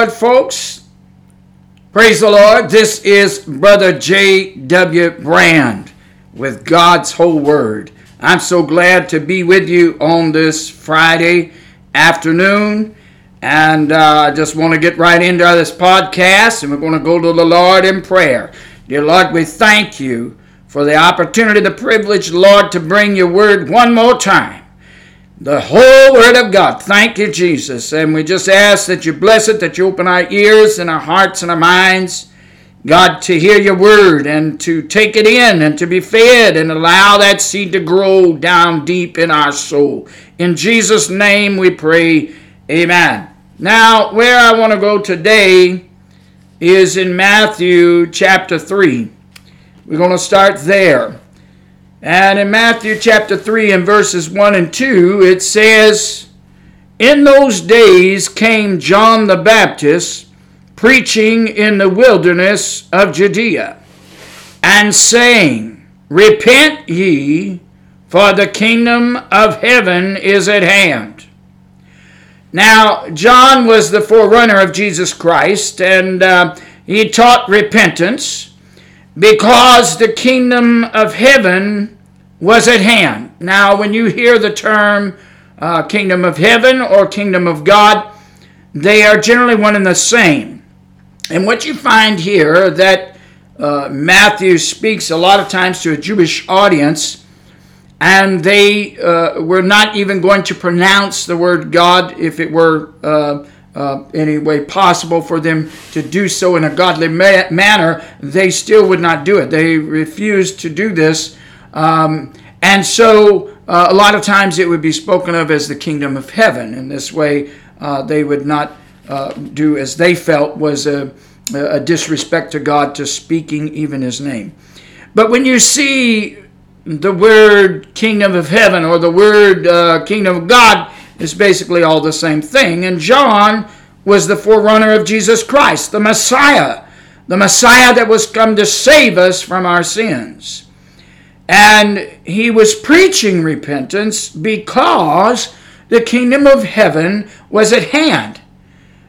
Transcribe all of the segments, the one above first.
Lord, folks. Praise the Lord. This is Brother J.W. Brand with God's Whole Word. I'm so glad to be with you on this Friday afternoon. And uh, I just want to get right into this podcast, and we're going to go to the Lord in prayer. Dear Lord, we thank you for the opportunity, the privilege, Lord, to bring your word one more time the whole Word of God. Thank you, Jesus. And we just ask that you bless it, that you open our ears and our hearts and our minds, God, to hear your Word and to take it in and to be fed and allow that seed to grow down deep in our soul. In Jesus' name we pray. Amen. Now, where I want to go today is in Matthew chapter 3. We're going to start there. And in Matthew chapter 3 and verses 1 and 2, it says, In those days came John the Baptist preaching in the wilderness of Judea, and saying, Repent ye, for the kingdom of heaven is at hand. Now, John was the forerunner of Jesus Christ, and uh, he taught repentance because the kingdom of heaven was at hand. Now, when you hear the term uh, kingdom of heaven or kingdom of God, they are generally one and the same. And what you find here that uh, Matthew speaks a lot of times to a Jewish audience, and they uh, were not even going to pronounce the word God if it were uh, any way possible for them to do so in a godly ma- manner, they still would not do it. They refused to do this. Um, and so uh, a lot of times it would be spoken of as the kingdom of heaven. In this way, uh, they would not uh, do as they felt was a, a disrespect to God to speaking even his name. But when you see the word kingdom of heaven or the word uh, kingdom of God, is basically all the same thing. And John was the forerunner of Jesus Christ, the Messiah, the Messiah that was come to save us from our sins. And he was preaching repentance because the kingdom of heaven was at hand.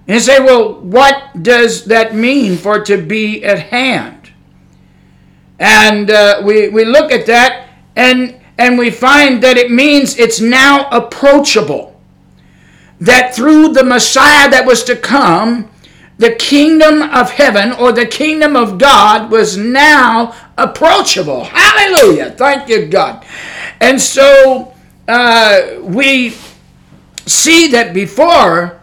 And you say, well, what does that mean for it to be at hand? And uh, we, we look at that and, and we find that it means it's now approachable that through the Messiah that was to come, the kingdom of heaven or the kingdom of God was now approachable. Hallelujah. Thank you, God. And so uh, we see that before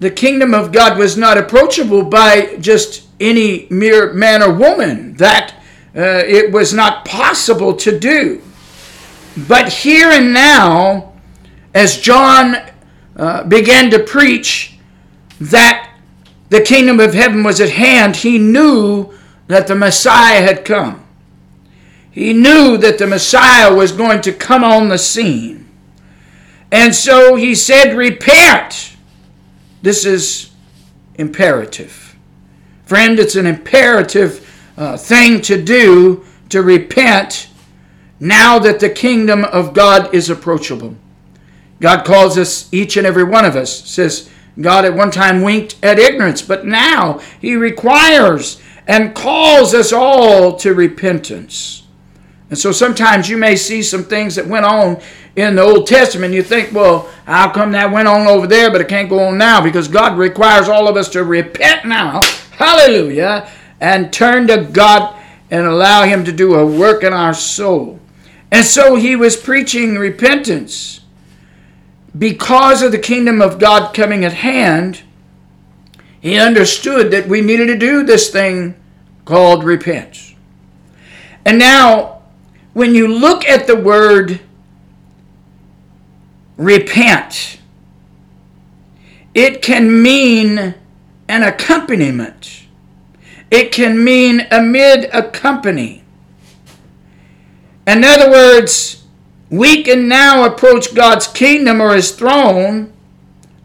the kingdom of God was not approachable by just any mere man or woman, that uh, it was not possible to do. But here and now, as John uh, began to preach that the kingdom of heaven was at hand, he knew that the Messiah had come. He knew that the Messiah was going to come on the scene. And so he said, Repent. This is imperative. Friend, it's an imperative uh, thing to do to repent now that the kingdom of God is approachable. God calls us, each and every one of us, says, God at one time winked at ignorance, but now He requires and calls us all to repentance. And so sometimes you may see some things that went on in the Old Testament. You think, well, how come that went on over there, but it can't go on now? Because God requires all of us to repent now. Hallelujah. And turn to God and allow Him to do a work in our soul. And so He was preaching repentance because of the kingdom of God coming at hand, he understood that we needed to do this thing called repent. And now, when you look at the word repent, it can mean an accompaniment. It can mean amid a company. In other words, we can now approach God's kingdom or his throne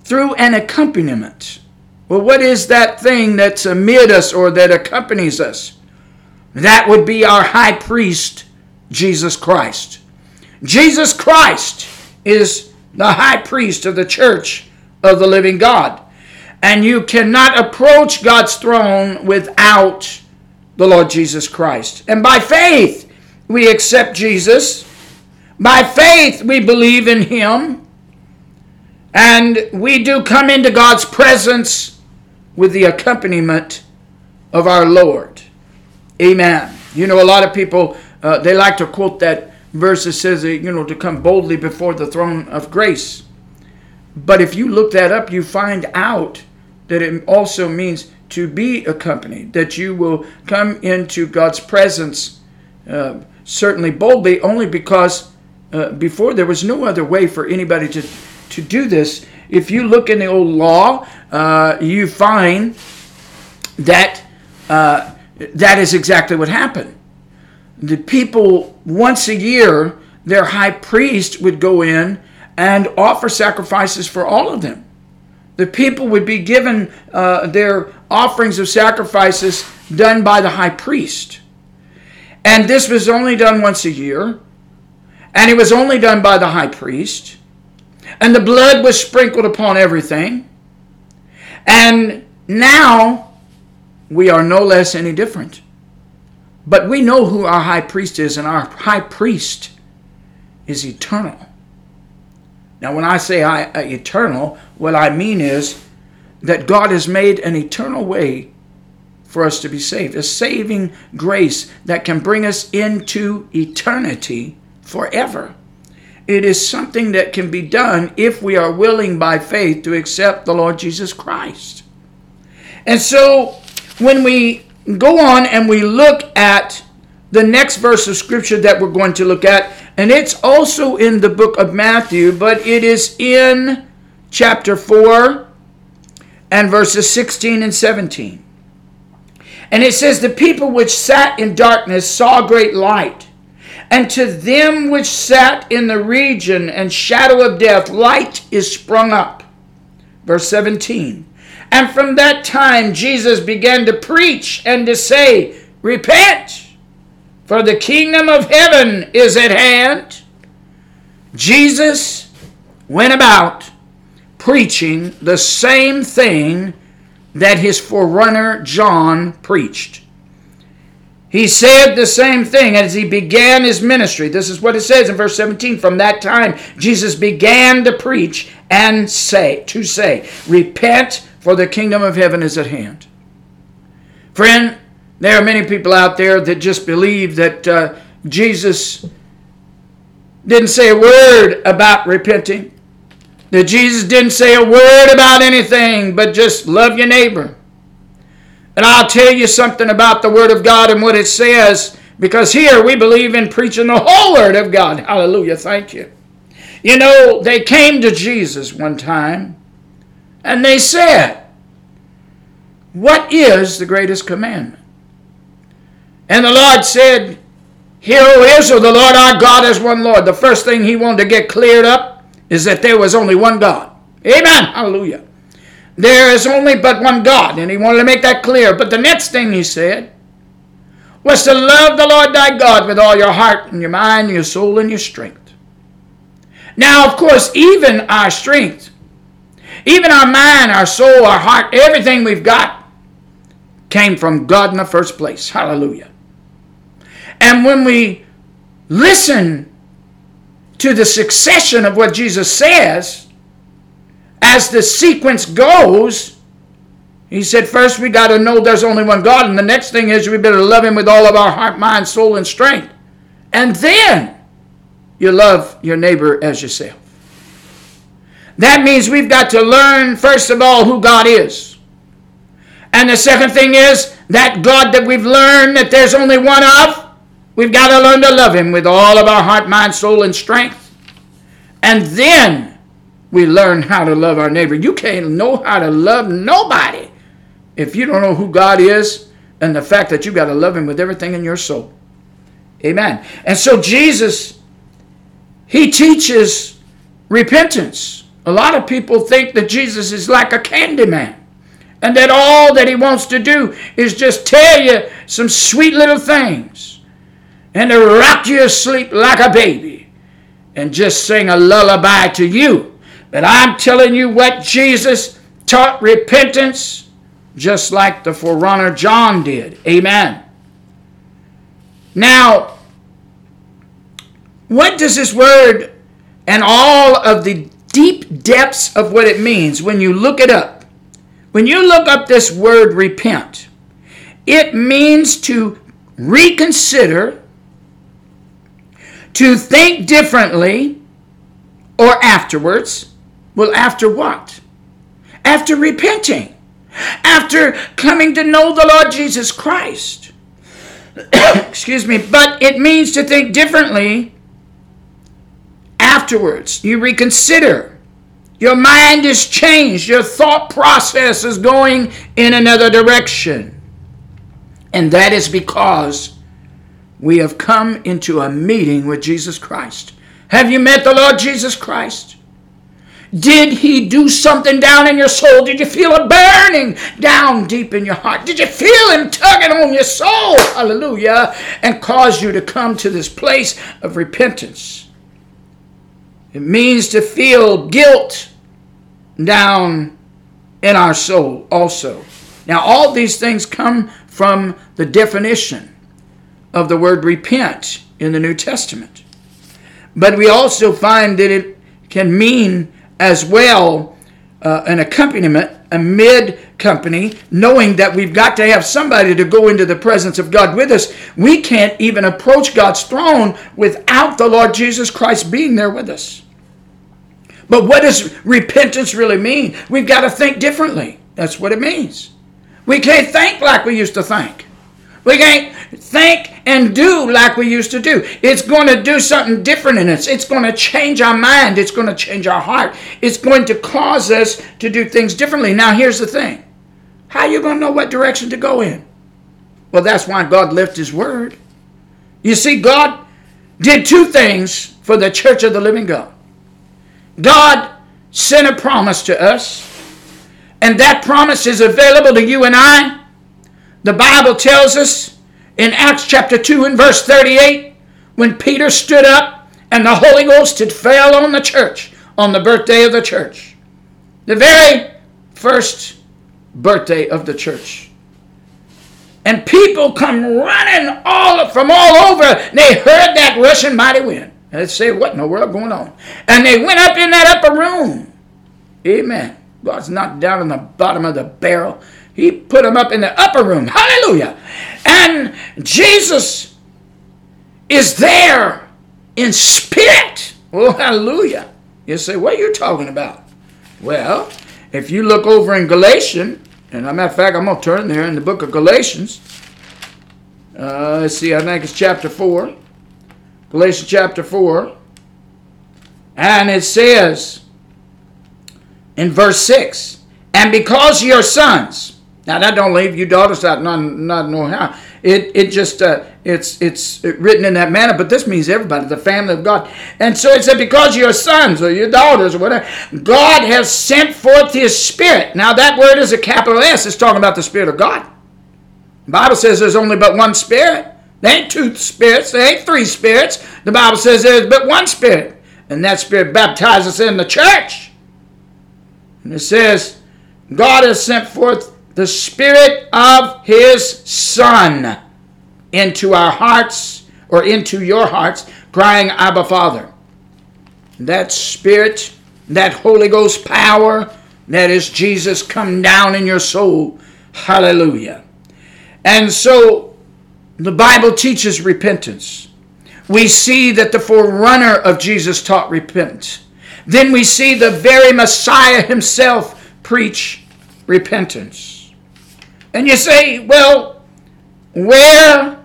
through an accompaniment. Well, what is that thing that's amid us or that accompanies us? That would be our high priest, Jesus Christ. Jesus Christ is the high priest of the church of the living God. And you cannot approach God's throne without the Lord Jesus Christ. And by faith, we accept Jesus. By faith, we believe in Him. And we do come into God's presence with the accompaniment of our Lord. Amen. You know, a lot of people, uh, they like to quote that verse that says, you know, to come boldly before the throne of grace. But if you look that up, you find out that it also means to be accompanied, that you will come into God's presence uh, certainly boldly, only because uh, before there was no other way for anybody to, to do this. If you look in the old law, uh, you find that uh, that is exactly what happened. The people, once a year, their high priest would go in and offer sacrifices for all of them. The people would be given uh, their offerings of sacrifices done by the high priest. And this was only done once a year, and it was only done by the high priest. And the blood was sprinkled upon everything. And now we are no less any different. But we know who our high priest is, and our high priest is eternal. Now, when I say I, uh, eternal, what I mean is that God has made an eternal way for us to be saved, a saving grace that can bring us into eternity forever. It is something that can be done if we are willing by faith to accept the Lord Jesus Christ. And so when we go on and we look at the next verse of scripture that we're going to look at, and it's also in the book of Matthew, but it is in chapter 4 and verses 16 and 17. And it says, The people which sat in darkness saw great light. And to them which sat in the region and shadow of death, light is sprung up. Verse 17. And from that time, Jesus began to preach and to say, Repent, for the kingdom of heaven is at hand. Jesus went about preaching the same thing that his forerunner John preached. He said the same thing as he began his ministry. This is what it says in verse 17. From that time, Jesus began to preach and say, to say, Repent, for the kingdom of heaven is at hand. Friend, there are many people out there that just believe that uh, Jesus didn't say a word about repenting that Jesus didn't say a word about anything but just love your neighbor. And I'll tell you something about the Word of God and what it says, because here we believe in preaching the whole Word of God. Hallelujah. Thank you. You know, they came to Jesus one time and they said, What is the greatest commandment? And the Lord said, Hear, O Israel, the Lord our God is one Lord. The first thing he wanted to get cleared up is that there was only one God. Amen. Hallelujah. There is only but one God, and he wanted to make that clear. But the next thing he said was to love the Lord thy God with all your heart and your mind, and your soul, and your strength. Now, of course, even our strength, even our mind, our soul, our heart, everything we've got came from God in the first place. Hallelujah. And when we listen to the succession of what Jesus says, as the sequence goes, he said, first we got to know there's only one God, and the next thing is we better love Him with all of our heart, mind, soul, and strength. And then you love your neighbor as yourself. That means we've got to learn, first of all, who God is. And the second thing is that God that we've learned that there's only one of, We've got to learn to love Him with all of our heart, mind, soul, and strength. And then we learn how to love our neighbor. You can't know how to love nobody if you don't know who God is and the fact that you got to love Him with everything in your soul. Amen. And so Jesus, He teaches repentance. A lot of people think that Jesus is like a candy man and that all that He wants to do is just tell you some sweet little things and to rock you asleep like a baby and just sing a lullaby to you. But I'm telling you what Jesus taught repentance just like the forerunner John did. Amen. Now, what does this word and all of the deep depths of what it means when you look it up? When you look up this word repent, it means to reconsider, to think differently, or afterwards. Well, after what? After repenting, after coming to know the Lord Jesus Christ. Excuse me, but it means to think differently afterwards. You reconsider. Your mind is changed. Your thought process is going in another direction. And that is because we have come into a meeting with Jesus Christ. Have you met the Lord Jesus Christ? Did he do something down in your soul? Did you feel a burning down deep in your heart? Did you feel him tugging on your soul? Hallelujah. And cause you to come to this place of repentance. It means to feel guilt down in our soul also. Now, all these things come from the definition of the word repent in the New Testament. But we also find that it can mean as well uh, an accompaniment, a mid company, knowing that we've got to have somebody to go into the presence of God with us. We can't even approach God's throne without the Lord Jesus Christ being there with us. But what does repentance really mean? We've got to think differently. That's what it means. We can't think like we used to think. We can't think and do like we used to do. It's going to do something different in us. It's going to change our mind. It's going to change our heart. It's going to cause us to do things differently. Now, here's the thing how are you going to know what direction to go in? Well, that's why God left His Word. You see, God did two things for the church of the living God. God sent a promise to us, and that promise is available to you and I the Bible tells us in Acts chapter 2 and verse 38 when Peter stood up and the Holy Ghost had fell on the church on the birthday of the church. The very first birthday of the church. And people come running all from all over. They heard that rushing mighty wind. And they say, what in the world going on? And they went up in that upper room. Amen. God's not down in the bottom of the barrel. He put them up in the upper room. Hallelujah. And Jesus is there in spirit. Oh, hallelujah. You say, what are you talking about? Well, if you look over in Galatians, and a matter of fact, I'm going to turn there in the book of Galatians. Uh, let's see, I think it's chapter 4. Galatians chapter 4. And it says in verse 6 And because ye are sons, now that don't leave you daughters out not not know how. It it just uh, it's it's written in that manner, but this means everybody, the family of God. And so it said, because your sons or your daughters or whatever, God has sent forth His Spirit. Now that word is a capital S. It's talking about the Spirit of God. The Bible says there's only but one Spirit. There ain't two spirits. There ain't three spirits. The Bible says there's but one Spirit, and that Spirit baptizes in the church. And it says God has sent forth the Spirit of His Son into our hearts or into your hearts, crying, Abba, Father. That Spirit, that Holy Ghost power, that is Jesus come down in your soul. Hallelujah. And so the Bible teaches repentance. We see that the forerunner of Jesus taught repentance. Then we see the very Messiah himself preach repentance. And you say, well, where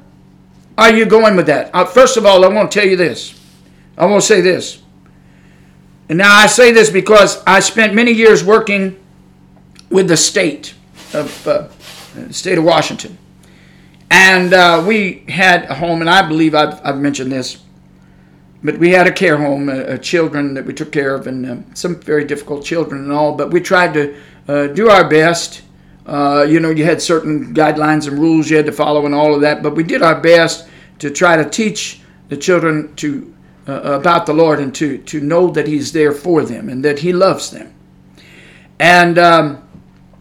are you going with that? Uh, first of all, I want to tell you this. I want to say this. And now I say this because I spent many years working with the state of uh, the state of Washington. And uh, we had a home, and I believe I've, I've mentioned this, but we had a care home, uh, uh children that we took care of, and um, some very difficult children and all. But we tried to uh, do our best uh, you know, you had certain guidelines and rules you had to follow and all of that, but we did our best to try to teach the children to uh, about the Lord and to to know that He's there for them and that He loves them. And um,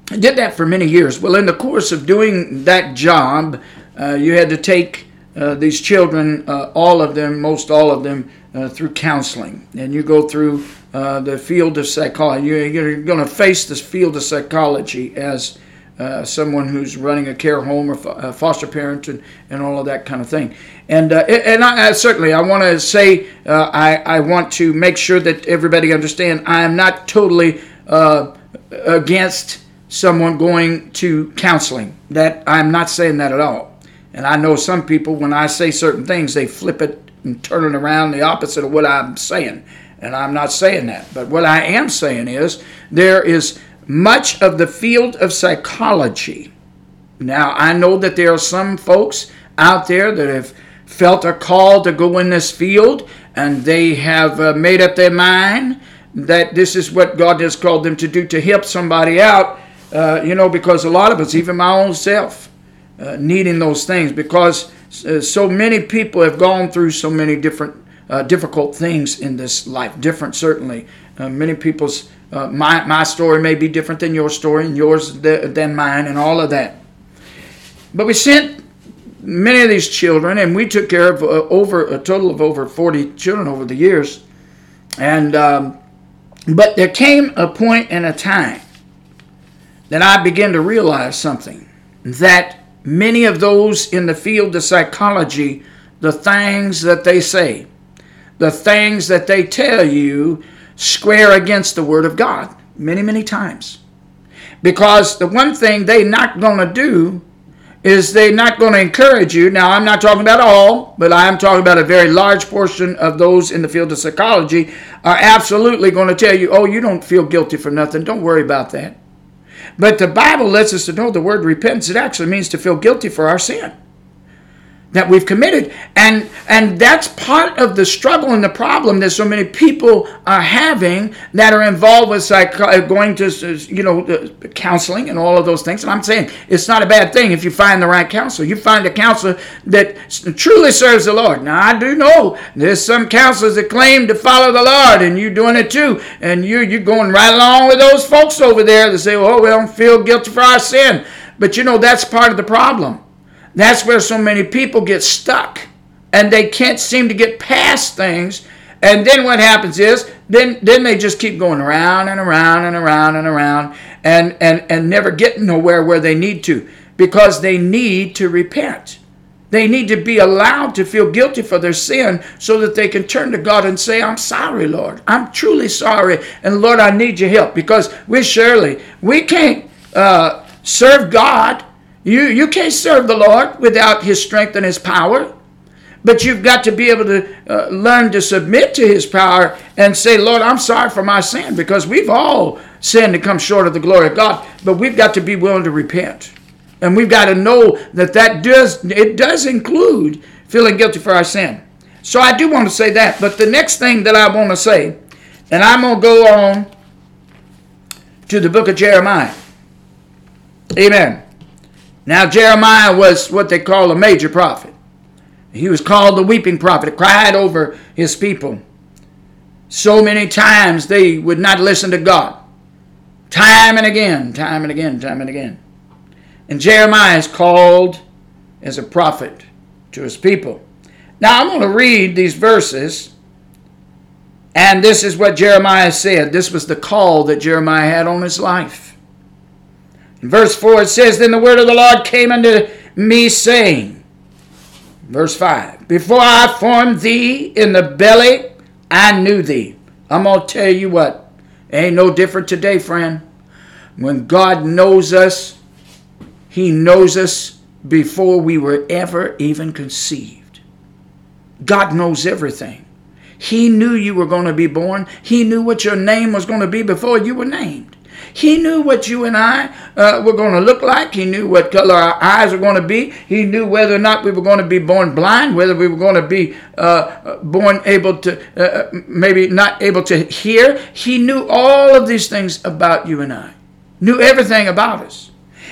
I did that for many years. Well, in the course of doing that job, uh, you had to take uh, these children, uh, all of them, most all of them, through counseling. And you go through the field of psychology. You're, you're going to face this field of psychology as uh, someone who's running a care home or a foster parent and, and all of that kind of thing. And uh, and I, I, certainly I want to say uh, I I want to make sure that everybody understand I am not totally uh, against someone going to counseling. That I'm not saying that at all. And I know some people when I say certain things they flip it and turn it around the opposite of what I'm saying. And I'm not saying that. But what I am saying is there is much of the field of psychology. Now, I know that there are some folks out there that have felt a call to go in this field and they have uh, made up their mind that this is what God has called them to do to help somebody out. Uh, you know, because a lot of us, even my own self, uh, needing those things because uh, so many people have gone through so many different uh, difficult things in this life. Different, certainly. Uh, many people's uh, my, my story may be different than your story and yours than mine and all of that. But we sent many of these children and we took care of uh, over a total of over 40 children over the years. And um, but there came a and a time that I began to realize something that many of those in the field of psychology, the things that they say, the things that they tell you square against the Word of God many, many times. Because the one thing they're not going to do is they're not going to encourage you. Now, I'm not talking about all, but I am talking about a very large portion of those in the field of psychology are absolutely going to tell you, oh, you don't feel guilty for nothing. Don't worry about that. But the Bible lets us to know the word repentance, it actually means to feel guilty for our sin that we've committed. And and that's part of the struggle and the problem that so many people are having that are involved with psych- uh, going to you know counseling and all of those things. And i'm saying it's not a bad thing if you find the right counselor. You find a counselor that truly serves the lord. Now i do know there's some counselors that claim to follow the lord and you're doing it too. And you you're going right along with those folks over there that say oh we don't feel guilty for our sin. But you know that's part of the problem that's where so many people get stuck and they can't seem to get past things. And then what happens is then then they just keep going around and around and around and around and and and never getting nowhere where they need to because they need to repent. They need to be allowed to feel guilty for their sin so that they can turn to God and say, I'm sorry, Lord. I'm truly sorry. And Lord, I need your help because we surely, we can't uh, serve God you, you can't serve the Lord without His strength and His power. But you've got to be able to uh, learn to submit to His power and say, Lord, I'm sorry for my sin because we've all sinned and come short of the glory of God. But we've got to be willing to repent. And we've got to know that that does, it does include feeling guilty for our sin. So I do want to say that. But the next thing that I want to say, and I'm going to go on to the book of Jeremiah. Amen. Now, Jeremiah was what they call a major prophet. He was called the weeping prophet, He cried over his people. So many times they would not listen to God. Time and again, time and again, time and again. And Jeremiah is called as a prophet to his people. Now, I'm going to read these verses. And this is what Jeremiah said. This was the call that Jeremiah had on his life. Verse 4 it says, Then the word of the Lord came unto me, saying, Verse 5 Before I formed thee in the belly, I knew thee. I'm going to tell you what, ain't no different today, friend. When God knows us, He knows us before we were ever even conceived. God knows everything. He knew you were going to be born. He knew what your name was going to be before you were named. He knew what you and I uh, were going to look like. He knew what color our eyes were going to be. He knew whether or not we were going to be born blind, whether we were going to be uh, born able to, uh, maybe not able to hear. He knew all of these things about you and I, knew everything about us.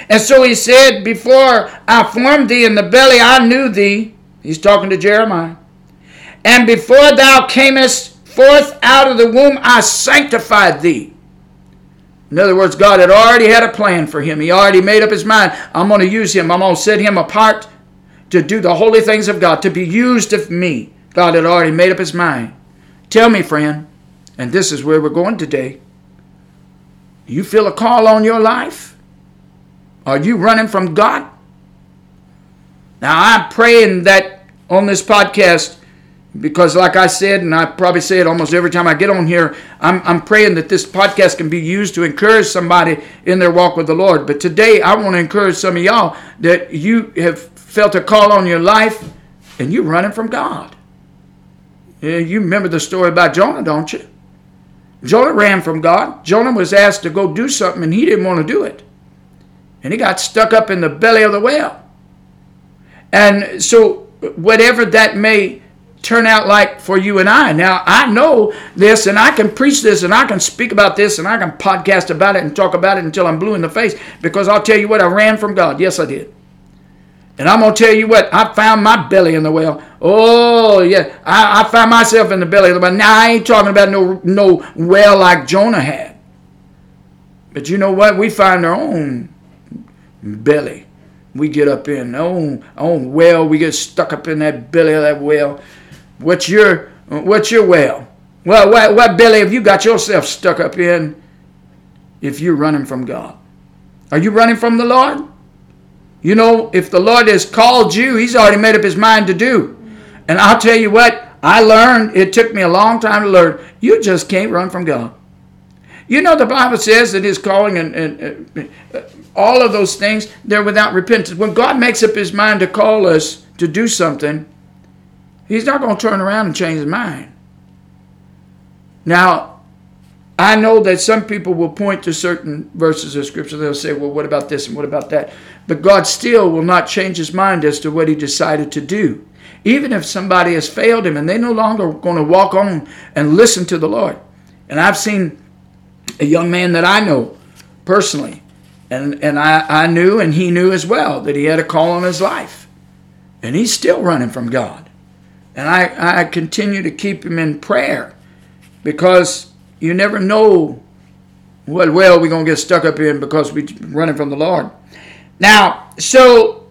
And so he said, Before I formed thee in the belly, I knew thee. He's talking to Jeremiah. And before thou camest forth out of the womb, I sanctified thee. In other words, God had already had a plan for him. He already made up his mind. I'm going to use him. I'm going to set him apart to do the holy things of God, to be used of me. God had already made up his mind. Tell me, friend, and this is where we're going today. You feel a call on your life? Are you running from God? Now, I'm praying that on this podcast, because like I said, and I probably say it almost every time I get on here, I'm, I'm praying that this podcast can be used to encourage somebody in their walk with the Lord. But today, I want to encourage some of y'all that you have felt a call on your life and you're running from God. You remember the story about Jonah, don't you? Jonah ran from God. Jonah was asked to go do something and he didn't want to do it. And he got stuck up in the belly of the whale. And so, whatever that may turn out like for you and I. Now, I know this and I can preach this and I can speak about this and I can podcast about it and talk about it until I'm blue in the face because I'll tell you what, I ran from God. Yes, I did. And I'm going to tell you what, I found my belly in the well. Oh, yeah, I, I found myself in the belly of the well. Now, I ain't talking about no, no well like Jonah had. But you know what? We find our own belly. We get up in our own, our own well. We get stuck up in that belly of that well. What's your, what's your well? Well, what, what belly have you got yourself stuck up in if you're running from God? Are you running from the Lord? You know, if the Lord has called you, He's already made up His mind to do. And I'll tell you what, I learned, it took me a long time to learn, you just can't run from God. You know, the Bible says that His calling and, and uh, all of those things, they're without repentance. When God makes up His mind to call us to do something, He's not going to turn around and change His mind. Now, I know that some people will point to certain verses of Scripture. They'll say, well, what about this and what about that? But God still will not change his mind as to what he decided to do. Even if somebody has failed him and they no longer going to walk on and listen to the Lord. And I've seen a young man that I know personally, and, and I, I knew and he knew as well that he had a call on his life. And he's still running from God. And I, I continue to keep him in prayer because you never know what well we're going to get stuck up in because we're running from the Lord. Now, so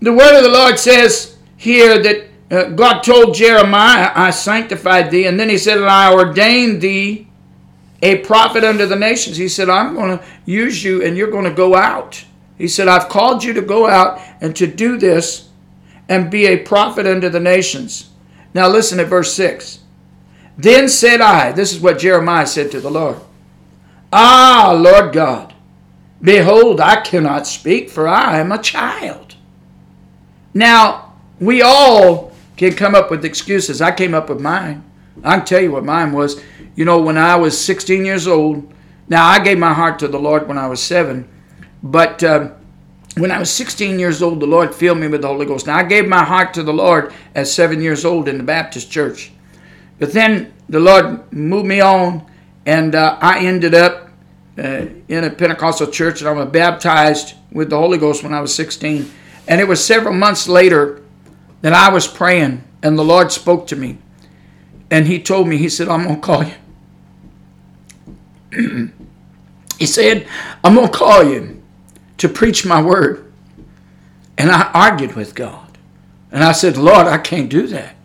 the word of the Lord says here that uh, God told Jeremiah, I sanctified thee. And then he said, "And I ordained thee a prophet unto the nations. He said, I'm going to use you and you're going to go out. He said, I've called you to go out and to do this and be a prophet unto the nations. Now listen at verse 6. Then said I, this is what Jeremiah said to the Lord Ah, Lord God, Behold, I cannot speak, for I am a child. Now, we all can come up with excuses. I came up with mine. I can tell you what mine was. You know, when I was 16 years old, now I gave my heart to the Lord when I was seven, but uh, when I was 16 years old, the Lord filled me with the Holy Ghost. Now, I gave my heart to the Lord at seven years old in the Baptist church. But then the Lord moved me on, and uh, I ended up uh, in a Pentecostal church, and I was baptized with the Holy Ghost when I was 16. And it was several months later that I was praying, and the Lord spoke to me. And He told me, He said, I'm going to call you. he said, I'm going to call you to preach my word. And I argued with God. And I said, Lord, I can't do that.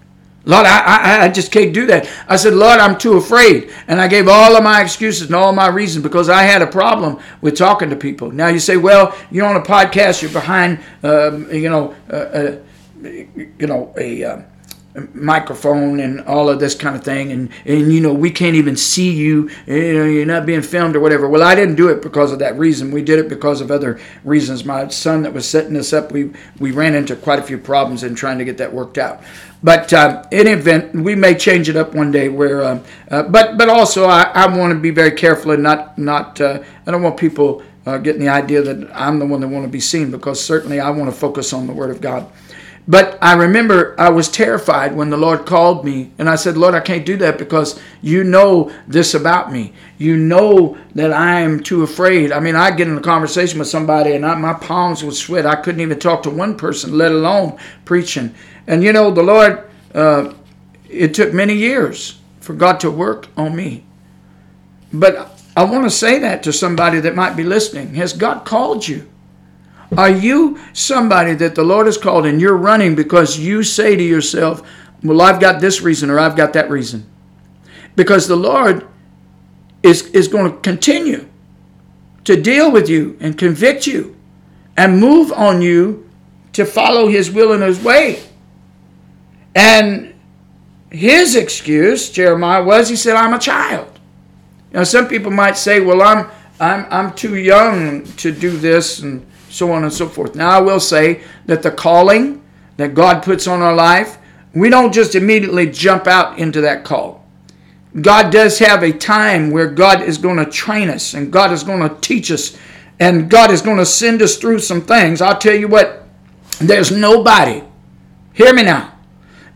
Lord, I, I, I just can't do that. I said, Lord, I'm too afraid. And I gave all of my excuses and all my reasons because I had a problem with talking to people. Now you say, well, you're on a podcast, you're behind, um, you know, uh, uh, you know, a. Uh, microphone and all of this kind of thing. And and you know we can't even see you. You know you're not being filmed or whatever. Well i didn't do it because of that reason. We did it because of other reasons. My son that was setting us up we we ran into quite a few problems in trying to get that worked out. But uh, in event we may change it up one day where uh, uh, but but also i, I want to be very careful and not not uh, i don't want people uh, getting the idea that i'm the one that want to be seen because certainly i want to focus on the word of god but I remember I was terrified when the Lord called me, and I said, Lord, I can't do that because you know this about me. You know that I am too afraid. I mean, I get in a conversation with somebody, and I, my palms would sweat. I couldn't even talk to one person, let alone preaching. And you know, the Lord, uh, it took many years for God to work on me. But I want to say that to somebody that might be listening. Has God called you? Are you somebody that the Lord has called and you're running because you say to yourself, Well, I've got this reason or I've got that reason? Because the Lord is, is going to continue to deal with you and convict you and move on you to follow His will and His way. And his excuse, Jeremiah, was he said, I'm a child. Now, some people might say, Well, I'm, I'm, I'm too young to do this, and so on and so forth. Now, I will say that the calling that God puts on our life, we don't just immediately jump out into that call. God does have a time where God is going to train us and God is going to teach us and God is going to send us through some things. I'll tell you what, there's nobody, hear me now,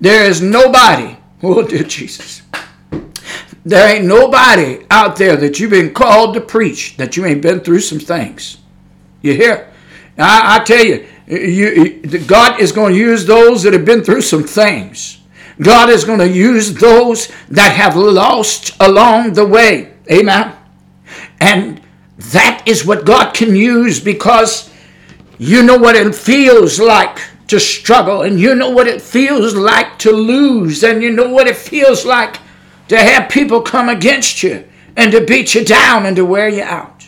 there is nobody, oh dear Jesus, there ain't nobody out there that you've been called to preach that you ain't been through some things. You hear? I, I tell you, you, God is going to use those that have been through some things. God is going to use those that have lost along the way. Amen. And that is what God can use because you know what it feels like to struggle, and you know what it feels like to lose, and you know what it feels like to have people come against you and to beat you down and to wear you out.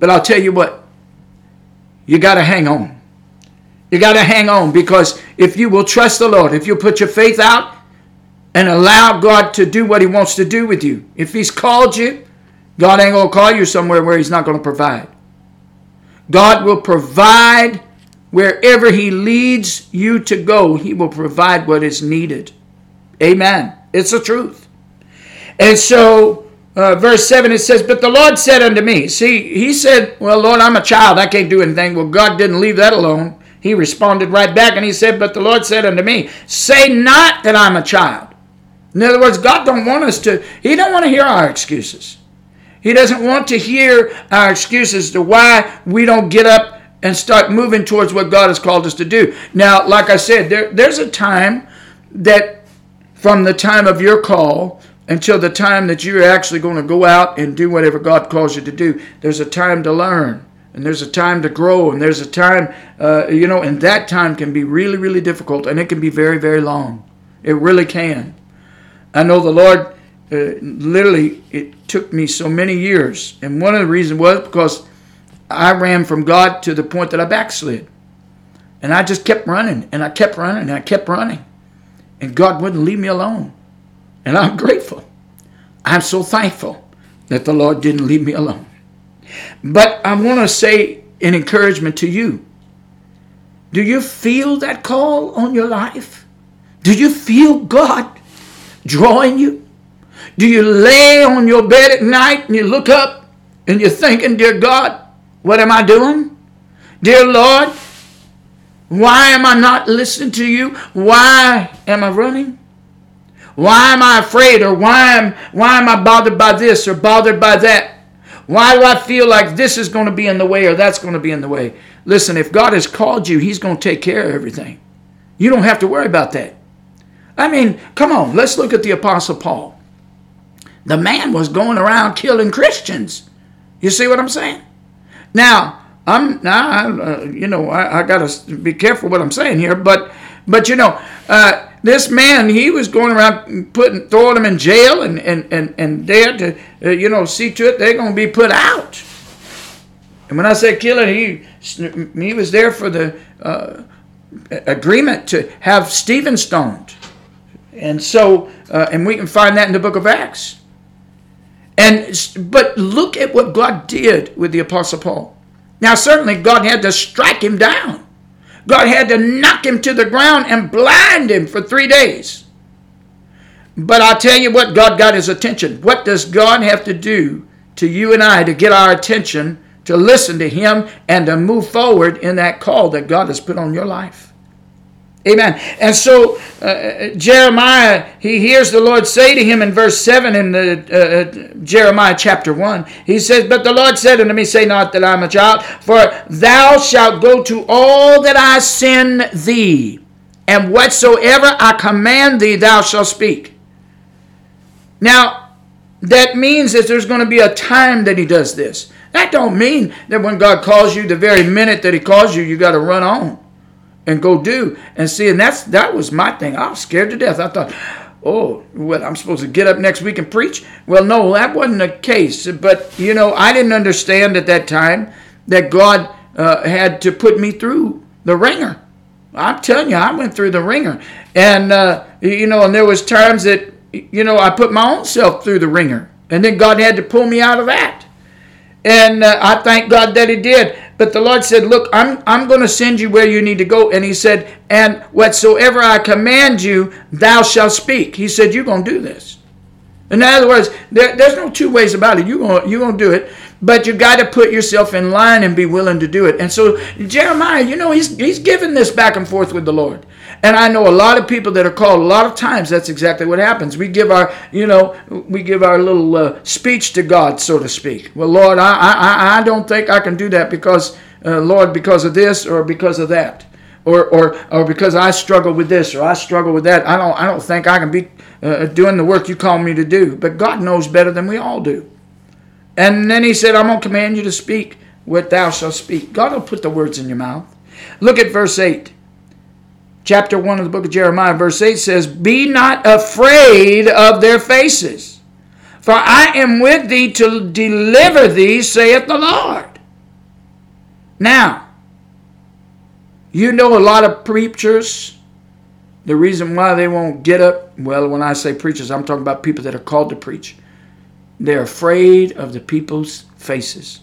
But I'll tell you what, you got to hang on. You got to hang on because if you will trust the Lord, if you put your faith out and allow God to do what He wants to do with you, if He's called you, God ain't going to call you somewhere where He's not going to provide. God will provide wherever He leads you to go, He will provide what is needed. Amen. It's the truth. And so uh, verse 7 it says but the lord said unto me see he said well lord i'm a child. I can't do anything. Well god didn't leave that alone. He responded right back and he said but the lord said unto me say not that i'm a child. In other words god don't want us to he don't want to hear our excuses. He doesn't want to hear our excuses to why we don't get up and start moving towards what god has called us to do. Now like i said there, there's a time that from the time of your call until the time that you're actually going to go out and do whatever God calls you to do. There's a time to learn, and there's a time to grow, and there's a time, uh, you know, and that time can be really, really difficult, and it can be very, very long. It really can. I know the Lord, uh, literally, it took me so many years, and one of the reasons was because I ran from God to the point that I backslid. And I just kept running, and I kept running, and I kept running. And God wouldn't leave me alone. And I'm grateful. I'm so thankful that the Lord didn't leave me alone. But I want to say an encouragement to you. Do you feel that call on your life? Do you feel God drawing you? Do you lay on your bed at night and you look up and you're thinking, Dear God, what am I doing? Dear Lord, why am I not listening to you? Why am I running? Why am I afraid or why am, why am I bothered by this or bothered by that? Why do I feel like this is going to be in the way or that's going to be in the way? Listen, if God has called you, He's going to take care of everything. You don't have to worry about that. I mean, come on, let's look at the Apostle Paul. The man was going around killing Christians. You see what I'm saying? Now, I'm now, uh, you know, I, I got to be careful what I'm saying here, but, but you know, uh, this man, he was going around putting, throwing them in jail and, and, and, and there to, uh, you know, see to it they're going to be put out. And when I say killing, he, he was there for the uh, agreement to have Stephen stoned. And so, uh, and we can find that in the book of Acts. And, but look at what God did with the Apostle Paul. Now, certainly God had to strike him down. God had to knock him to the ground and blind him for three days. But I'll tell you what, God got his attention. What does God have to do to you and I to get our attention, to listen to him, and to move forward in that call that God has put on your life? Amen. And so uh, Jeremiah, he hears the Lord say to him in verse 7 in the uh, uh, Jeremiah chapter 1. He says, But the Lord said unto me, Say not that I'm a child, for thou shalt go to all that I send thee, and whatsoever I command thee, thou shalt speak. Now, that means that there's going to be a time that he does this. That don't mean that when God calls you, the very minute that he calls you, you got to run on and go do and see. And that's that was my thing. I was scared to death. I thought, oh, what I'm supposed to get up next week and preach? Well, no, that wasn't the case. But you know, I didn't understand at that time that God uh, had to put me through the wringer. I'm telling you, I went through the wringer, and uh, you know, and there was times that you know I put my own self through the wringer, and then God had to pull me out of that. And uh, I thank God that He did. But the Lord said, Look, I'm, I'm going to send you where you need to go. And He said, And whatsoever I command you, thou shalt speak. He said, You're going to do this. In other words, there, there's no two ways about it. You're going you're going to do it. But you got to put yourself in line and be willing to do it. And so Jeremiah, you know, he's, he's given this back and forth with the Lord. And I know a lot of people that are called. A lot of times, that's exactly what happens. We give our, you know, we give our little uh, speech to God, so to speak. Well, Lord, I, I, I don't think I can do that because, uh, Lord, because of this or because of that, or, or, or because I struggle with this or I struggle with that. I don't, I don't think I can be uh, doing the work you call me to do. But God knows better than we all do. And then He said, I'm going to command you to speak what thou shalt speak. God will put the words in your mouth. Look at verse 8 chapter 1 of the book of Jeremiah, verse 8 says, Be not afraid of their faces, for I am with thee to deliver thee, saith the Lord. Now, you know a lot of preachers. The reason why they won't get up, well, when I say preachers, I'm talking about people that are called to preach. They're afraid of the people's faces.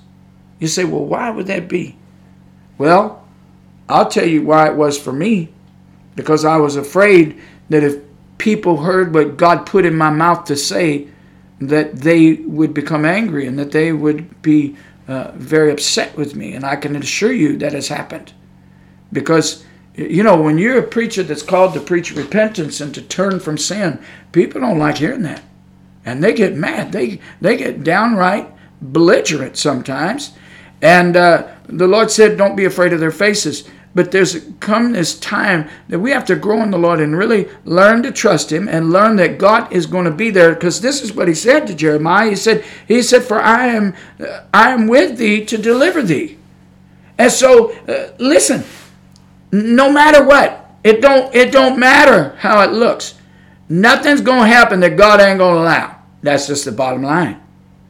You say, well, why would that be? Well, I'll tell you why it was for me because I was afraid that if people heard what God put in my mouth to say, that they would become angry and that they would be uh, very upset with me. And I can assure you that has happened. Because, you know, when you're a preacher that's called to preach repentance and to turn from sin, people don't like hearing that. And they get mad. They, they get downright belligerent sometimes. And uh, the Lord said, Don't be afraid of their faces. But there's come this time that we have to grow in the Lord and really learn to trust Him and learn that God is going to be there. Because this is what He said to Jeremiah. He said, He said, "For I am, I am with thee to deliver thee." And so, uh, listen. No matter what, it don't it don't matter how it looks. Nothing's going to happen that God ain't going to allow. That's just the bottom line.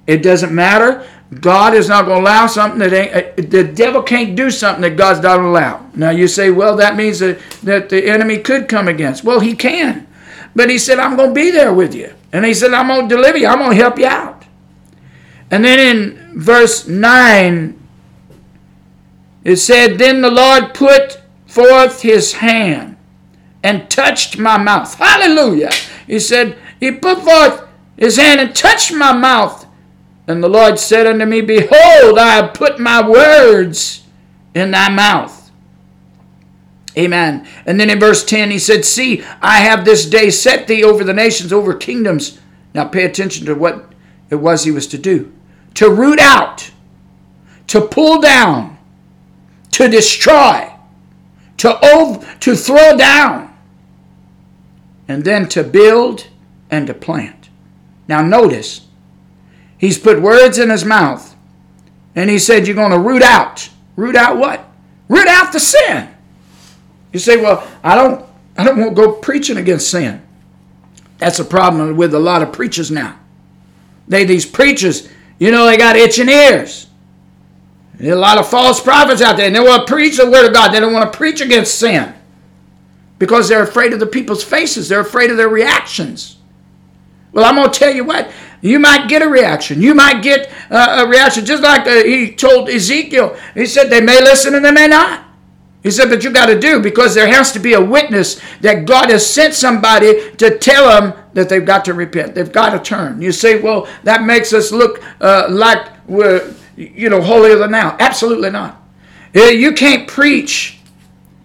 It doesn't matter God is not going to allow something that ain't, uh, the devil can't do something that God's not allow. Now you say, well, that means that, that the enemy could come against. Well, he can. But he said, I'm going to be there with you. And he said, I'm going to deliver you. I'm going to help you out. And then in verse 9, it said, Then the Lord put forth his hand and touched my mouth. Hallelujah. He said, He put forth his hand and touched my mouth and the Lord said unto me, Behold, I have put my words in thy mouth. Amen. And then in verse 10, he said, See, I have this day set thee over the nations, over kingdoms. Now pay attention to what it was he was to do to root out, to pull down, to destroy, to, ov- to throw down, and then to build and to plant. Now notice, He's put words in his mouth. And he said, You're going to root out. Root out what? Root out the sin. You say, Well, I don't I don't want to go preaching against sin. That's a problem with a lot of preachers now. They these preachers, you know, they got itching ears. There's a lot of false prophets out there, and they want to preach the word of God. They don't want to preach against sin because they're afraid of the people's faces. They're afraid of their reactions. Well, I'm going to tell you what. You might get a reaction. You might get uh, a reaction, just like uh, he told Ezekiel. He said they may listen and they may not. He said, but you got to do because there has to be a witness that God has sent somebody to tell them that they've got to repent. They've got to turn. You say, well, that makes us look uh, like we're, you know, holier than thou. Absolutely not. Uh, you can't preach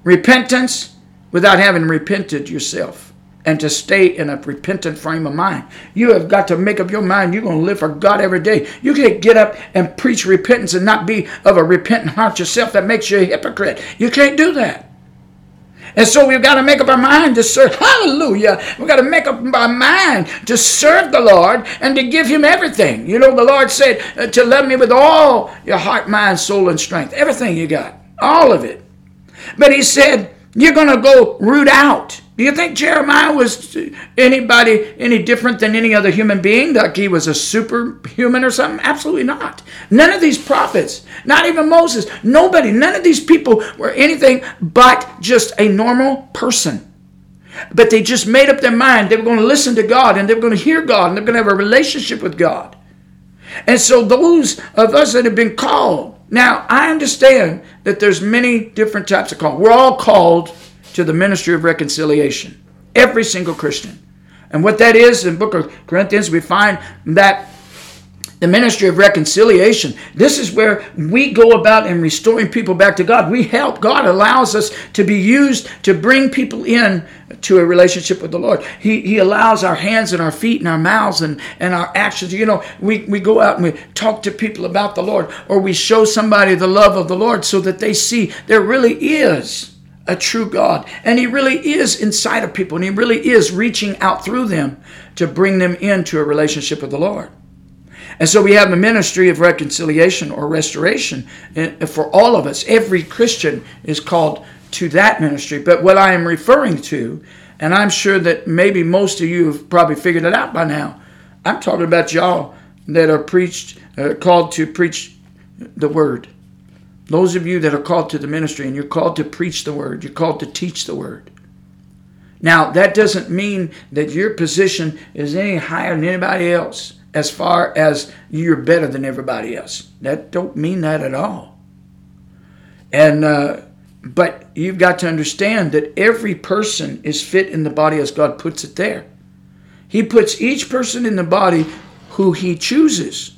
repentance without having repented yourself and to stay in a repentant frame of mind. You have got to make up your mind you're going to live for God every day. You can't get up and preach repentance and not be of a repentant heart yourself. That makes you a hypocrite. You can't do that. And so we've got to make up our mind to serve. Hallelujah. We've got to make up our mind to serve the Lord and to give Him everything. You know, the Lord said uh, to love me with all your heart, mind, soul, and strength. Everything you got. All of it. But He said, you're going to go root out. Do you think Jeremiah was anybody any different than any other human being? Like he was a superhuman or something? Absolutely not. None of these prophets, not even Moses, nobody, none of these people were anything but just a normal person. But they just made up their mind they were going to listen to God and they were going to hear God and they're going to have a relationship with God. And so those of us that have been called, now I understand that there's many different types of call. We're all called to the ministry of reconciliation. Every single Christian. And what that is in book of Corinthians, we find that the ministry of reconciliation. This is where we go about in restoring people back to God. We help. God allows us to be used to bring people in to a relationship with the Lord. He, he allows our hands and our feet and our mouths and, and our actions. You know, we, we go out and we talk to people about the Lord or we show somebody the love of the Lord so that they see there really is a true God. And He really is inside of people and He really is reaching out through them to bring them into a relationship with the Lord. And so we have a ministry of reconciliation or restoration for all of us. Every Christian is called to that ministry. But what I am referring to, and I'm sure that maybe most of you have probably figured it out by now, I'm talking about y'all that are preached, uh, called to preach the word. Those of you that are called to the ministry and you're called to preach the word, you're called to teach the word. Now, that doesn't mean that your position is any higher than anybody else as far as you're better than everybody else. That don't mean that at all. And uh, but you've got to understand that every person is fit in the body as God puts it there. He puts each person in the body who He chooses.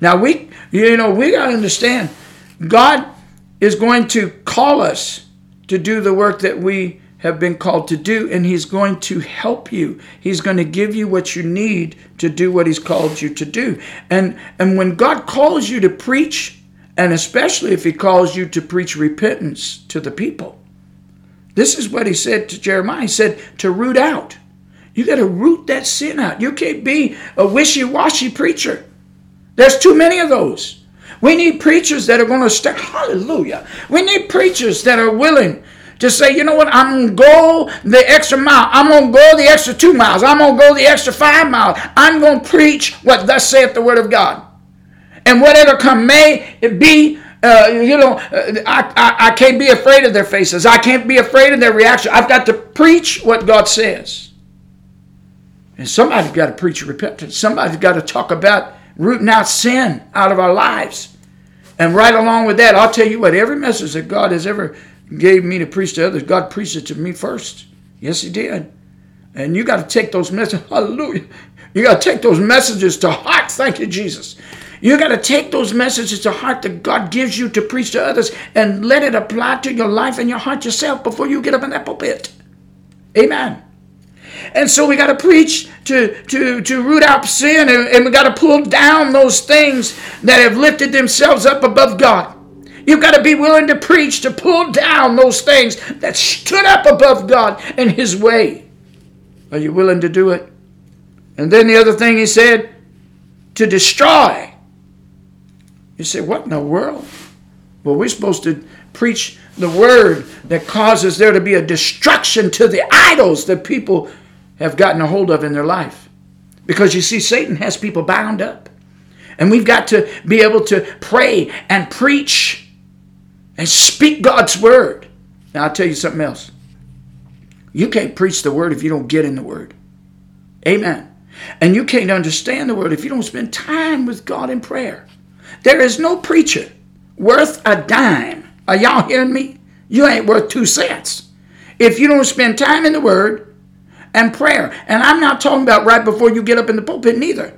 Now we, you know, we got to understand, God is going to call us to do the work that we have been called to do, and He's going to help you. He's going to give you what you need to do what He's called you to do. And, and when God calls you to preach, and especially if He calls you to preach repentance to the people, this is what He said to Jeremiah. He said to root out. You got to root that sin out. You can't be a wishy washy preacher. There's too many of those. We need preachers that are going to stand. Hallelujah. We need preachers that are willing to say, you know what, I'm going to go the extra mile. I'm going to go the extra two miles. I'm going to go the extra five miles. I'm going to preach what thus saith the word of God. And whatever come may it be, uh, you know, uh, I, I, I can't be afraid of their faces. I can't be afraid of their reaction. I've got to preach what God says. And somebody's got to preach repentance. Somebody's got to talk about rooting out sin out of our lives. And right along with that, I'll tell you what, every message that God has ever gave me to preach to others, God preached it to me first. Yes, He did. And you got to take those messages, hallelujah. You got to take those messages to heart. Thank you, Jesus. You got to take those messages to heart that God gives you to preach to others and let it apply to your life and your heart yourself before you get up in that pulpit. Amen. And so we got to preach to, to, to root out sin and, and we got to pull down those things that have lifted themselves up above God. You've got to be willing to preach, to pull down those things that stood up above God and His way. Are you willing to do it? And then the other thing He said, to destroy. You say, what in the world? Well, we're supposed to preach the word that causes there to be a destruction to the idols that people have gotten a hold of in their life. Because you see, Satan has people bound up. And we've got to be able to pray and preach and speak God's word. Now, I'll tell you something else. You can't preach the word if you don't get in the word. Amen. And you can't understand the word if you don't spend time with God in prayer. There is no preacher worth a dime. Are y'all hearing me? You ain't worth two cents. If you don't spend time in the word and prayer. And I'm not talking about right before you get up in the pulpit neither.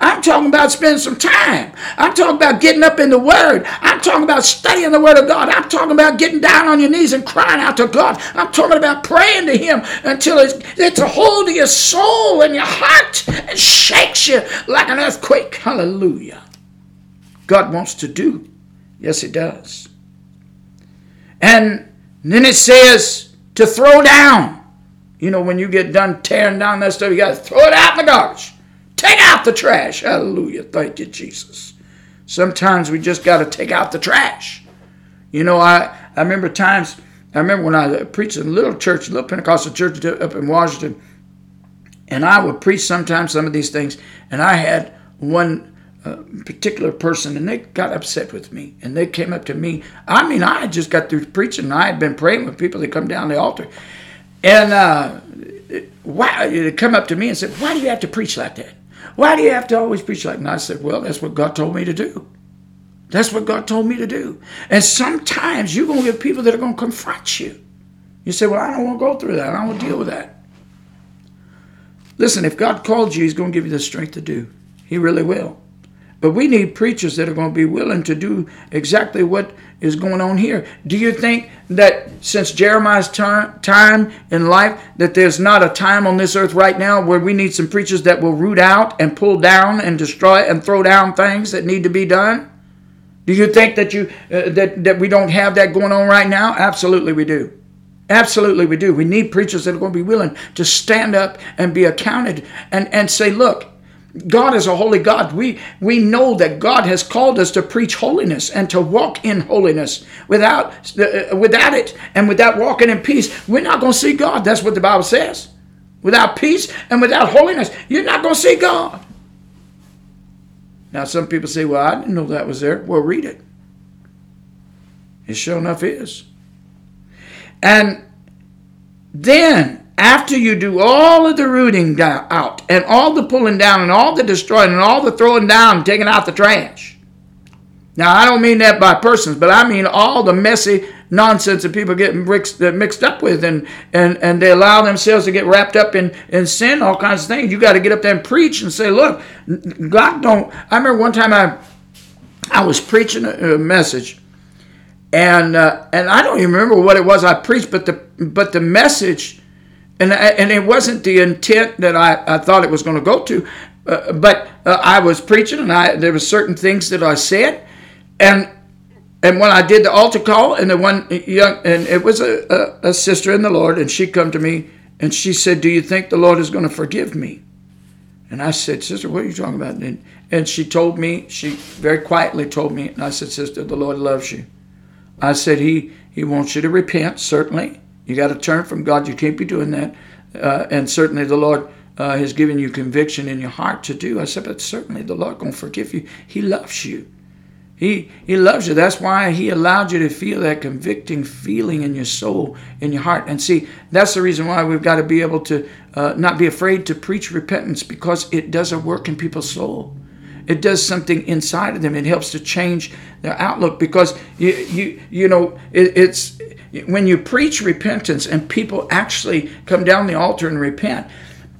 I'm talking about spending some time. I'm talking about getting up in the Word. I'm talking about studying the Word of God. I'm talking about getting down on your knees and crying out to God. I'm talking about praying to Him until it's, it's a hold of your soul and your heart and shakes you like an earthquake. Hallelujah. God wants to do. Yes, He does. And then it says to throw down. You know, when you get done tearing down that stuff, you got to throw it out in the garbage. Take out the trash. Hallelujah. Thank you, Jesus. Sometimes we just got to take out the trash. You know, I, I remember times, I remember when I preached in a little church, a little Pentecostal church up in Washington, and I would preach sometimes some of these things, and I had one uh, particular person, and they got upset with me, and they came up to me. I mean, I had just got through preaching, and I had been praying with people that come down the altar, and uh, why they come up to me and said, "Why do you have to preach like that? Why do you have to always preach like?" that? And I said, "Well, that's what God told me to do. That's what God told me to do. And sometimes you're gonna get people that are gonna confront you. You say, "Well, I don't want to go through that. I don't want to deal with that." Listen, if God called you, He's going to give you the strength to do. He really will. But we need preachers that are going to be willing to do exactly what is going on here. Do you think that since Jeremiah's time in life, that there's not a time on this earth right now where we need some preachers that will root out and pull down and destroy and throw down things that need to be done? Do you think that you uh, that that we don't have that going on right now? Absolutely, we do. Absolutely, we do. We need preachers that are going to be willing to stand up and be accounted and, and say, look, God is a holy God. We, we know that God has called us to preach holiness and to walk in holiness. Without, uh, without it and without walking in peace, we're not going to see God. That's what the Bible says. Without peace and without holiness, you're not going to see God. Now, some people say, well, I didn't know that was there. Well, read it. It sure enough is. And then, after you do all of the rooting down, out, and all the pulling down, and all the destroying, and all the throwing down, and taking out the trash. Now, I don't mean that by persons, but I mean all the messy nonsense that people get mixed, up with, and, and, and they allow themselves to get wrapped up in, in sin, all kinds of things. You got to get up there and preach and say, look, God don't. I remember one time I, I was preaching a, a message and uh, and I don't even remember what it was I preached, but the but the message, and and it wasn't the intent that I, I thought it was going to go to, uh, but uh, I was preaching and I there were certain things that I said, and and when I did the altar call and the one young and it was a, a, a sister in the Lord and she come to me and she said, "Do you think the Lord is going to forgive me?" And I said, Sister, what are you talking about? And, and she told me, she very quietly told me, and I said, Sister, the Lord loves you. I said, He, he wants you to repent, certainly. You got to turn from God. You can't be doing that. Uh, and certainly the Lord uh, has given you conviction in your heart to do. I said, but certainly the Lord to forgive you. He loves you. He, he loves you. That's why he allowed you to feel that convicting feeling in your soul, in your heart. And see, that's the reason why we've got to be able to uh, not be afraid to preach repentance because it does a work in people's soul it does something inside of them. It helps to change their outlook because you you you know it, it's when you preach repentance and people actually come down the altar and repent.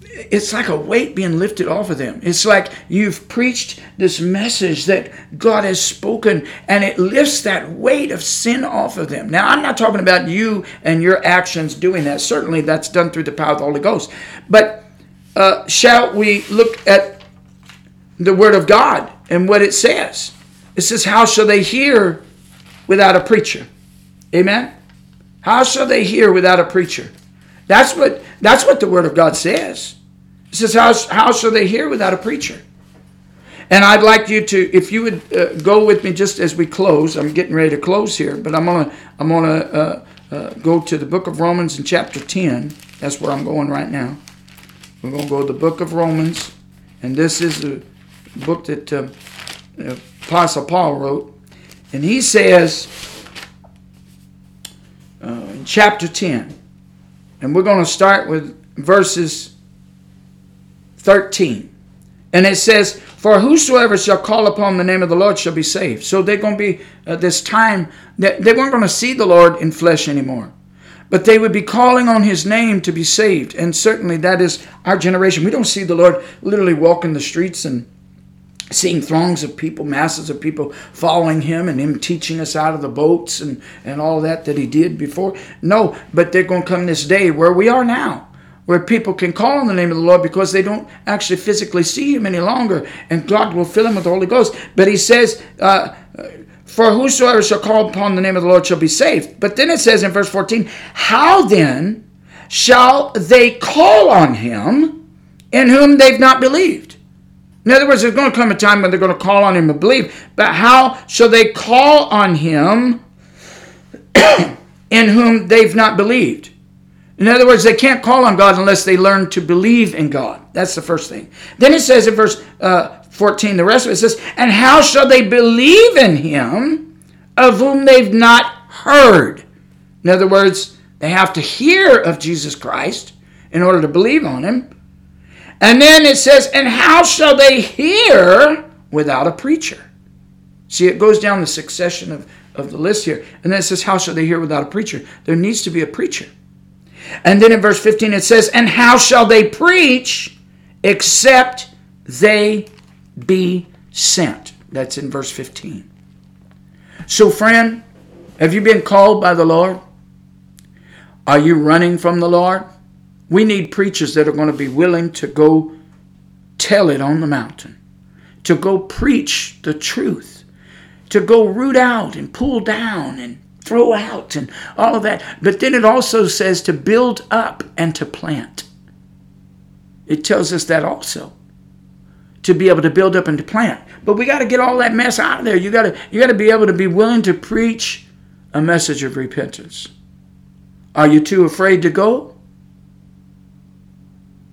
It's like a weight being lifted off of them. It's like you've preached this message that God has spoken and it lifts that weight of sin off of them. Now, I'm not talking about you and your actions doing that. Certainly, that's done through the power of the Holy Ghost. But uh, shall we look at the Word of God and what it says. It says, How shall they hear without a preacher? Amen? How shall they hear without a preacher? That's what, that's what the Word of God says. It says, How, how shall they hear without a preacher? And I'd like you to, if you would uh, go with me just as we close. I'm getting ready to close here, but I'm gonna, I'm gonna uh, uh, go to the book of Romans in chapter 10. That's where I'm going right now. We're gonna go to the book of Romans, and this is the book that uh, Apostle Paul wrote. And he says uh, in chapter 10, and we're going to start with verses 13. And it says, For whosoever shall call upon the name of the Lord shall be saved. So they're going to be uh, this time that they weren't going to see the Lord in flesh anymore. But they would be calling on his name to be saved. And certainly that is our generation. We don't see the Lord literally walking the streets and seeing throngs of people, masses of people following him and him teaching us out of the boats and, and all that that he did before. No, but they're going to come this day where we are now, where people can call on the name of the Lord because they don't actually physically see him any longer, and God will fill them with the Holy Ghost. But he says, uh, for whosoever shall call upon the name of the Lord shall be saved. But then it says in verse 14, How then shall they call on him in whom they've not believed? In other words, there's going to come a time when they're going to call on him and believe. But how shall they call on him in whom they've not believed? In other words, they can't call on God unless they learn to believe in God. That's the first thing. Then it says in verse uh, 14, the rest of it says, And how shall they believe in him of whom they've not heard? In other words, they have to hear of Jesus Christ in order to believe on him. And then it says, And how shall they hear without a preacher? See, it goes down the succession of, of the list here. And then it says, How shall they hear without a preacher? There needs to be a preacher. And then in verse 15 it says, And how shall they preach except they be sent? That's in verse 15. So, friend, have you been called by the Lord? Are you running from the Lord? We need preachers that are going to be willing to go tell it on the mountain, to go preach the truth, to go root out and pull down and throw out and all of that. But then it also says to build up and to plant. It tells us that also. To be able to build up and to plant. But we got to get all that mess out of there. You got to you got to be able to be willing to preach a message of repentance. Are you too afraid to go?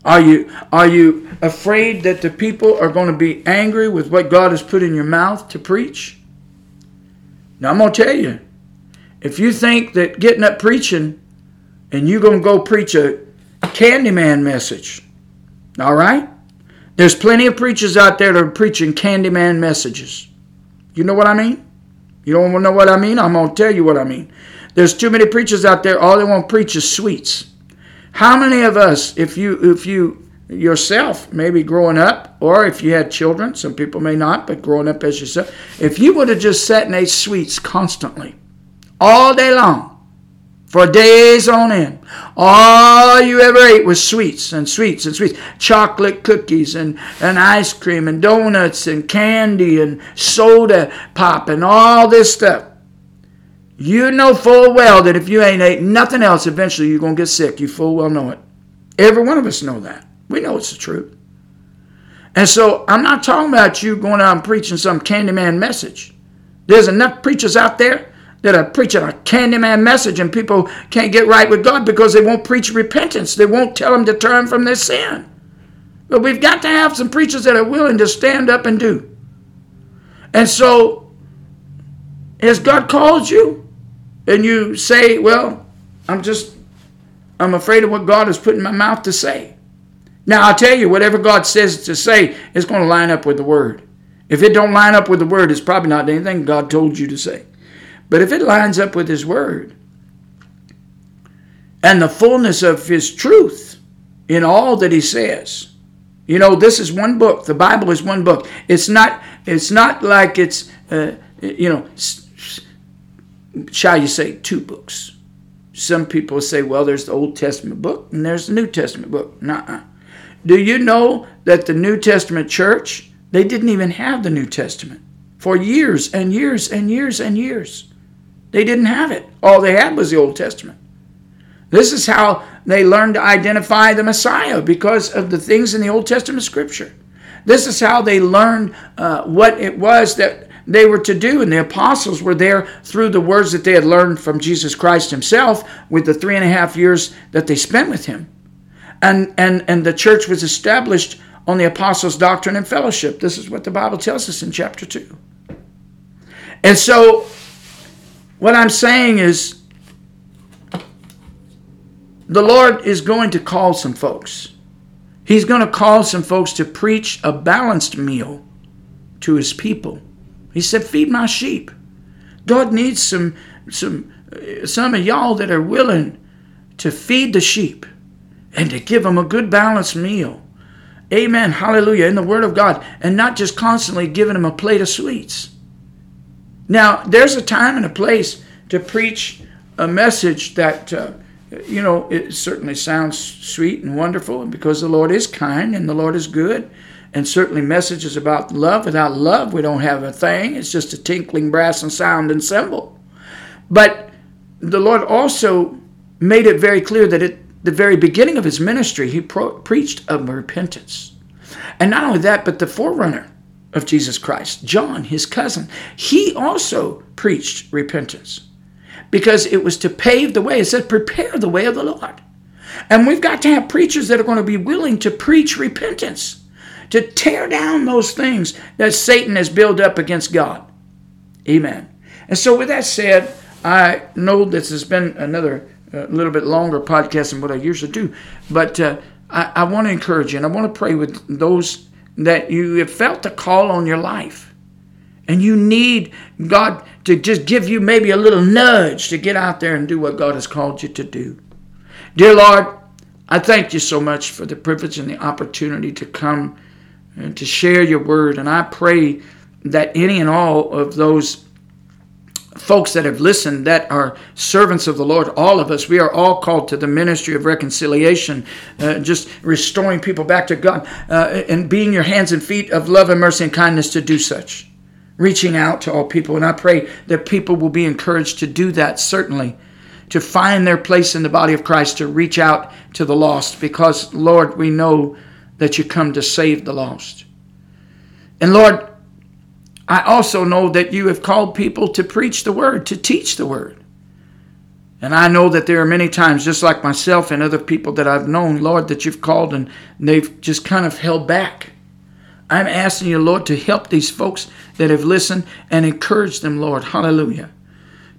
Are you are you afraid that the people are going to be angry with what God has put in your mouth to preach? Now I'm going to tell you, if you think that getting up preaching and you're going to go preach a Candyman message, all right? There's plenty of preachers out there that are preaching Candyman messages. You know what I mean? You don't know what I mean? I'm going to tell you what I mean. There's too many preachers out there, all they want to preach is sweets. How many of us, if you if you yourself, maybe growing up, or if you had children, some people may not, but growing up as yourself, if you would have just sat and ate sweets constantly, all day long for days on end. All you ever ate was sweets and sweets and sweets. Chocolate cookies and, and ice cream and donuts and candy and soda pop and all this stuff. You know full well that if you ain't ate nothing else, eventually you're going to get sick. You full well know it. Every one of us know that. We know it's the truth. And so I'm not talking about you going out and preaching some Candyman message. There's enough preachers out there that are preaching a Candyman message and people can't get right with God because they won't preach repentance. They won't tell them to turn from their sin. But we've got to have some preachers that are willing to stand up and do. And so, has God called you? And you say, well, I'm just, I'm afraid of what God has put in my mouth to say. Now, I'll tell you, whatever God says to say is going to line up with the Word. If it don't line up with the Word, it's probably not anything God told you to say. But if it lines up with His Word and the fullness of His truth in all that He says, you know, this is one book. The Bible is one book. It's not. It's not like it's. Uh, you know, shall you say two books? Some people say, well, there's the Old Testament book and there's the New Testament book. Nuh-uh. Do you know that the New Testament church they didn't even have the New Testament for years and years and years and years. They didn't have it. All they had was the Old Testament. This is how they learned to identify the Messiah because of the things in the Old Testament scripture. This is how they learned uh, what it was that they were to do. And the apostles were there through the words that they had learned from Jesus Christ himself with the three and a half years that they spent with him. And, and, and the church was established on the apostles' doctrine and fellowship. This is what the Bible tells us in chapter 2. And so what I'm saying is, the Lord is going to call some folks. He's going to call some folks to preach a balanced meal to his people. He said, "Feed my sheep." God needs some some some of y'all that are willing to feed the sheep and to give them a good balanced meal. Amen. Hallelujah. In the Word of God, and not just constantly giving them a plate of sweets. Now, there's a time and a place to preach a message that, uh, you know, it certainly sounds sweet and wonderful, because the Lord is kind and the Lord is good, and certainly messages about love. Without love, we don't have a thing. It's just a tinkling brass and sound and cymbal. But the Lord also made it very clear that at the very beginning of his ministry, he pro- preached of repentance. And not only that, but the forerunner of Jesus Christ, John, his cousin, he also preached repentance because it was to pave the way. It said, prepare the way of the Lord. And we've got to have preachers that are going to be willing to preach repentance, to tear down those things that Satan has built up against God. Amen. And so, with that said, I know this has been another uh, little bit longer podcast than what I usually do, but uh, I, I want to encourage you and I want to pray with those that you have felt a call on your life and you need God to just give you maybe a little nudge to get out there and do what God has called you to do. Dear Lord, I thank you so much for the privilege and the opportunity to come and to share your word. And I pray that any and all of those folks that have listened that are servants of the Lord, all of us, we are all called to the ministry of reconciliation, uh, just restoring people back to God uh, and being your hands and feet of love and mercy and kindness to do such. Reaching out to all people. And I pray that people will be encouraged to do that, certainly to find their place in the body of Christ, to reach out to the lost, because, Lord, we know that you come to save the lost. And Lord, I also know that you have called people to preach the word, to teach the word. And I know that there are many times, just like myself and other people that I've known, Lord, that you've called and they've just kind of held back. I'm asking you, Lord, to help these folks that have listened and encourage them, Lord, hallelujah,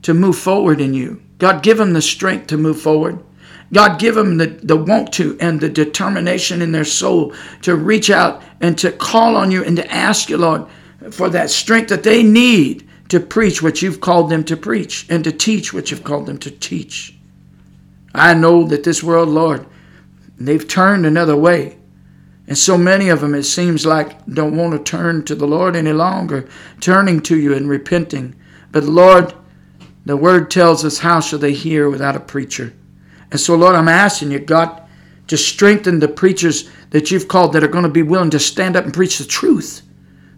to move forward in you. God, give them the strength to move forward. God, give them the, the want to and the determination in their soul to reach out and to call on you and to ask you, Lord, for that strength that they need to preach what you've called them to preach and to teach what you've called them to teach. I know that this world, Lord, they've turned another way. And so many of them, it seems like, don't want to turn to the Lord any longer, turning to you and repenting. But Lord, the word tells us, How shall they hear without a preacher? And so, Lord, I'm asking you, God, to strengthen the preachers that you've called that are going to be willing to stand up and preach the truth,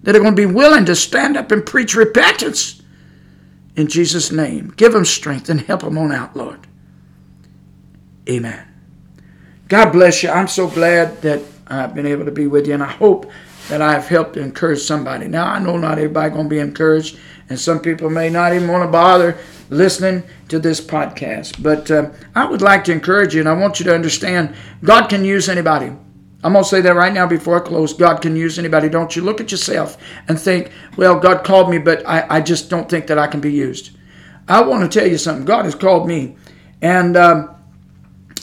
that are going to be willing to stand up and preach repentance. In Jesus' name, give them strength and help them on out, Lord. Amen. God bless you. I'm so glad that I've been able to be with you, and I hope that I've helped to encourage somebody. Now, I know not everybody going to be encouraged, and some people may not even want to bother listening to this podcast. But uh, I would like to encourage you, and I want you to understand God can use anybody. I'm going to say that right now before I close. God can use anybody. Don't you look at yourself and think, well, God called me, but I, I just don't think that I can be used. I want to tell you something. God has called me, and um,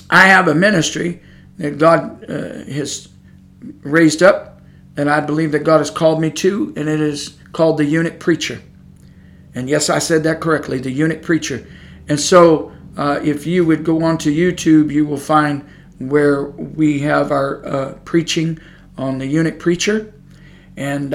I have a ministry that God uh, has raised up, and I believe that God has called me to, and it is called the Eunuch Preacher. And yes, I said that correctly, the eunuch preacher. And so uh, if you would go onto YouTube, you will find where we have our uh, preaching on the eunuch preacher. And